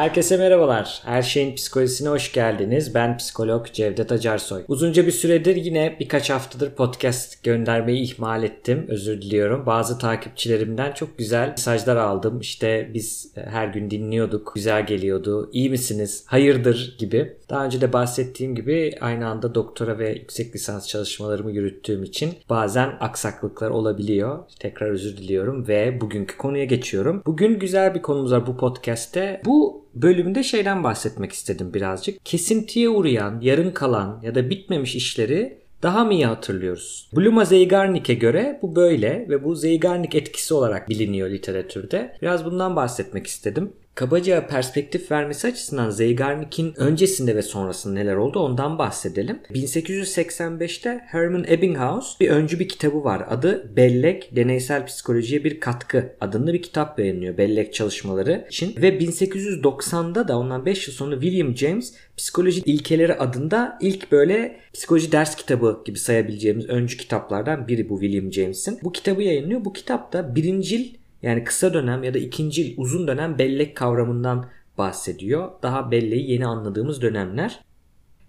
Herkese merhabalar. Her şeyin psikolojisine hoş geldiniz. Ben psikolog Cevdet Acarsoy. Uzunca bir süredir yine birkaç haftadır podcast göndermeyi ihmal ettim. Özür diliyorum. Bazı takipçilerimden çok güzel mesajlar aldım. İşte biz her gün dinliyorduk. Güzel geliyordu. İyi misiniz? Hayırdır gibi. Daha önce de bahsettiğim gibi aynı anda doktora ve yüksek lisans çalışmalarımı yürüttüğüm için bazen aksaklıklar olabiliyor. Tekrar özür diliyorum ve bugünkü konuya geçiyorum. Bugün güzel bir konumuz var bu podcast'te. Bu bölümde şeyden bahsetmek istedim birazcık. Kesintiye uğrayan, yarın kalan ya da bitmemiş işleri daha mı iyi hatırlıyoruz? Bluma Zeigarnik'e göre bu böyle ve bu Zeigarnik etkisi olarak biliniyor literatürde. Biraz bundan bahsetmek istedim kabaca perspektif vermesi açısından Zeigarnik'in öncesinde ve sonrasında neler oldu ondan bahsedelim. 1885'te Herman Ebbinghaus bir öncü bir kitabı var. Adı Bellek Deneysel Psikolojiye Bir Katkı adında bir kitap yayınlıyor bellek çalışmaları için. Ve 1890'da da ondan 5 yıl sonra William James Psikoloji İlkeleri adında ilk böyle psikoloji ders kitabı gibi sayabileceğimiz öncü kitaplardan biri bu William James'in. Bu kitabı yayınlıyor. Bu kitapta birincil yani kısa dönem ya da ikinci uzun dönem bellek kavramından bahsediyor. Daha belleği yeni anladığımız dönemler.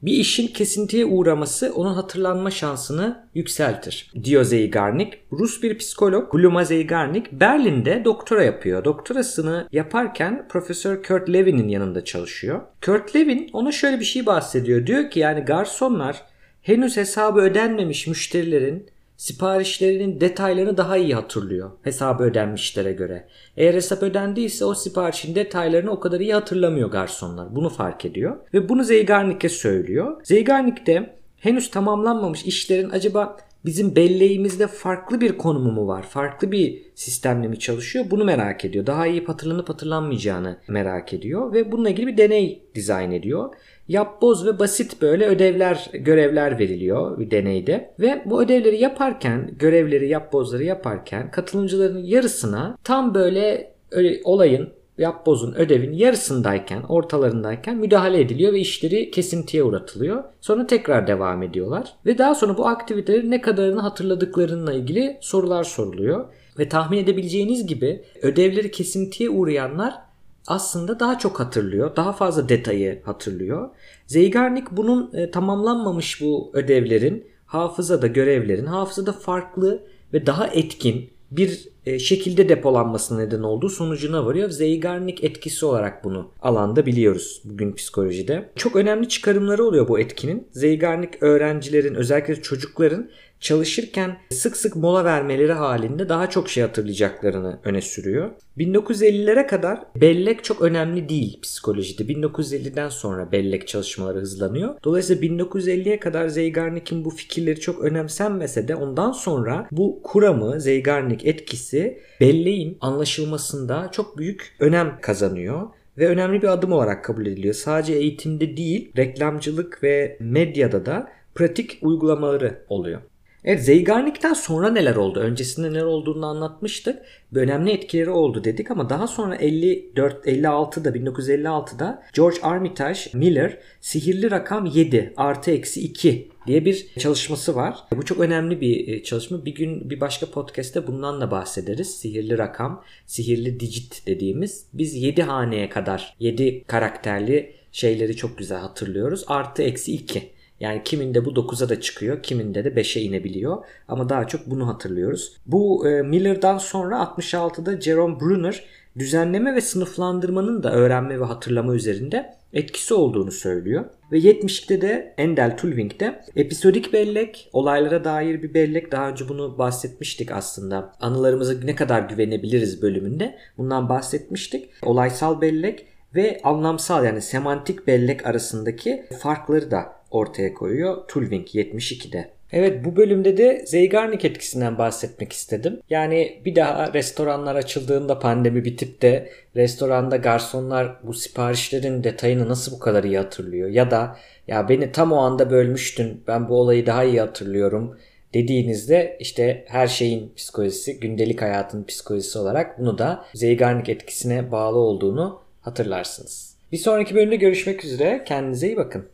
Bir işin kesintiye uğraması onun hatırlanma şansını yükseltir. Diyor Zeigarnik. Rus bir psikolog Gluma Zeigarnik Berlin'de doktora yapıyor. Doktorasını yaparken Profesör Kurt Levin'in yanında çalışıyor. Kurt Levin ona şöyle bir şey bahsediyor. Diyor ki yani garsonlar henüz hesabı ödenmemiş müşterilerin siparişlerinin detaylarını daha iyi hatırlıyor hesabı ödenmişlere göre. Eğer hesap ödendiyse o siparişin detaylarını o kadar iyi hatırlamıyor garsonlar. Bunu fark ediyor ve bunu Zeigarnik'e söylüyor. Zeigarnik de henüz tamamlanmamış işlerin acaba bizim belleğimizde farklı bir konumu mu var? Farklı bir sistemle mi çalışıyor? Bunu merak ediyor. Daha iyi hatırlanıp hatırlanmayacağını merak ediyor ve bununla ilgili bir deney dizayn ediyor yapboz ve basit böyle ödevler, görevler veriliyor bir deneyde. Ve bu ödevleri yaparken, görevleri, yapbozları yaparken katılımcıların yarısına tam böyle olayın yapbozun ödevin yarısındayken, ortalarındayken müdahale ediliyor ve işleri kesintiye uğratılıyor. Sonra tekrar devam ediyorlar. Ve daha sonra bu aktiviteleri ne kadarını hatırladıklarıyla ilgili sorular soruluyor. Ve tahmin edebileceğiniz gibi ödevleri kesintiye uğrayanlar aslında daha çok hatırlıyor. Daha fazla detayı hatırlıyor. Zeigarnik bunun e, tamamlanmamış bu ödevlerin hafızada görevlerin hafızada farklı ve daha etkin bir e, şekilde depolanmasına neden olduğu sonucuna varıyor. Zeigarnik etkisi olarak bunu alanda biliyoruz bugün psikolojide. Çok önemli çıkarımları oluyor bu etkinin. Zeigarnik öğrencilerin özellikle çocukların çalışırken sık sık mola vermeleri halinde daha çok şey hatırlayacaklarını öne sürüyor. 1950'lere kadar bellek çok önemli değil psikolojide. 1950'den sonra bellek çalışmaları hızlanıyor. Dolayısıyla 1950'ye kadar Zeigarnik'in bu fikirleri çok önemsenmese de ondan sonra bu kuramı Zeigarnik etkisi belleğin anlaşılmasında çok büyük önem kazanıyor ve önemli bir adım olarak kabul ediliyor. Sadece eğitimde değil, reklamcılık ve medyada da pratik uygulamaları oluyor. Evet Zeigarnik'ten sonra neler oldu? Öncesinde neler olduğunu anlatmıştık. Önemli etkileri oldu dedik ama daha sonra 54 56'da 1956'da George Armitage Miller Sihirli Rakam 7 artı eksi 2 diye bir çalışması var. Bu çok önemli bir e, çalışma. Bir gün bir başka podcast'te bundan da bahsederiz. Sihirli rakam, sihirli digit dediğimiz. Biz 7 haneye kadar 7 karakterli şeyleri çok güzel hatırlıyoruz. Artı eksi 2. Yani kiminde bu 9'a da çıkıyor, kiminde de 5'e inebiliyor. Ama daha çok bunu hatırlıyoruz. Bu e, Miller'dan sonra 66'da Jerome Brunner düzenleme ve sınıflandırmanın da öğrenme ve hatırlama üzerinde etkisi olduğunu söylüyor. Ve 70'te de Endel Tulving'de episodik bellek, olaylara dair bir bellek. Daha önce bunu bahsetmiştik aslında. Anılarımıza ne kadar güvenebiliriz bölümünde. Bundan bahsetmiştik. Olaysal bellek ve anlamsal yani semantik bellek arasındaki farkları da ortaya koyuyor Tulving 72'de. Evet bu bölümde de Zeigarnik etkisinden bahsetmek istedim. Yani bir daha restoranlar açıldığında pandemi bitip de restoranda garsonlar bu siparişlerin detayını nasıl bu kadar iyi hatırlıyor? Ya da ya beni tam o anda bölmüştün ben bu olayı daha iyi hatırlıyorum dediğinizde işte her şeyin psikolojisi, gündelik hayatın psikolojisi olarak bunu da Zeigarnik etkisine bağlı olduğunu hatırlarsınız. Bir sonraki bölümde görüşmek üzere. Kendinize iyi bakın.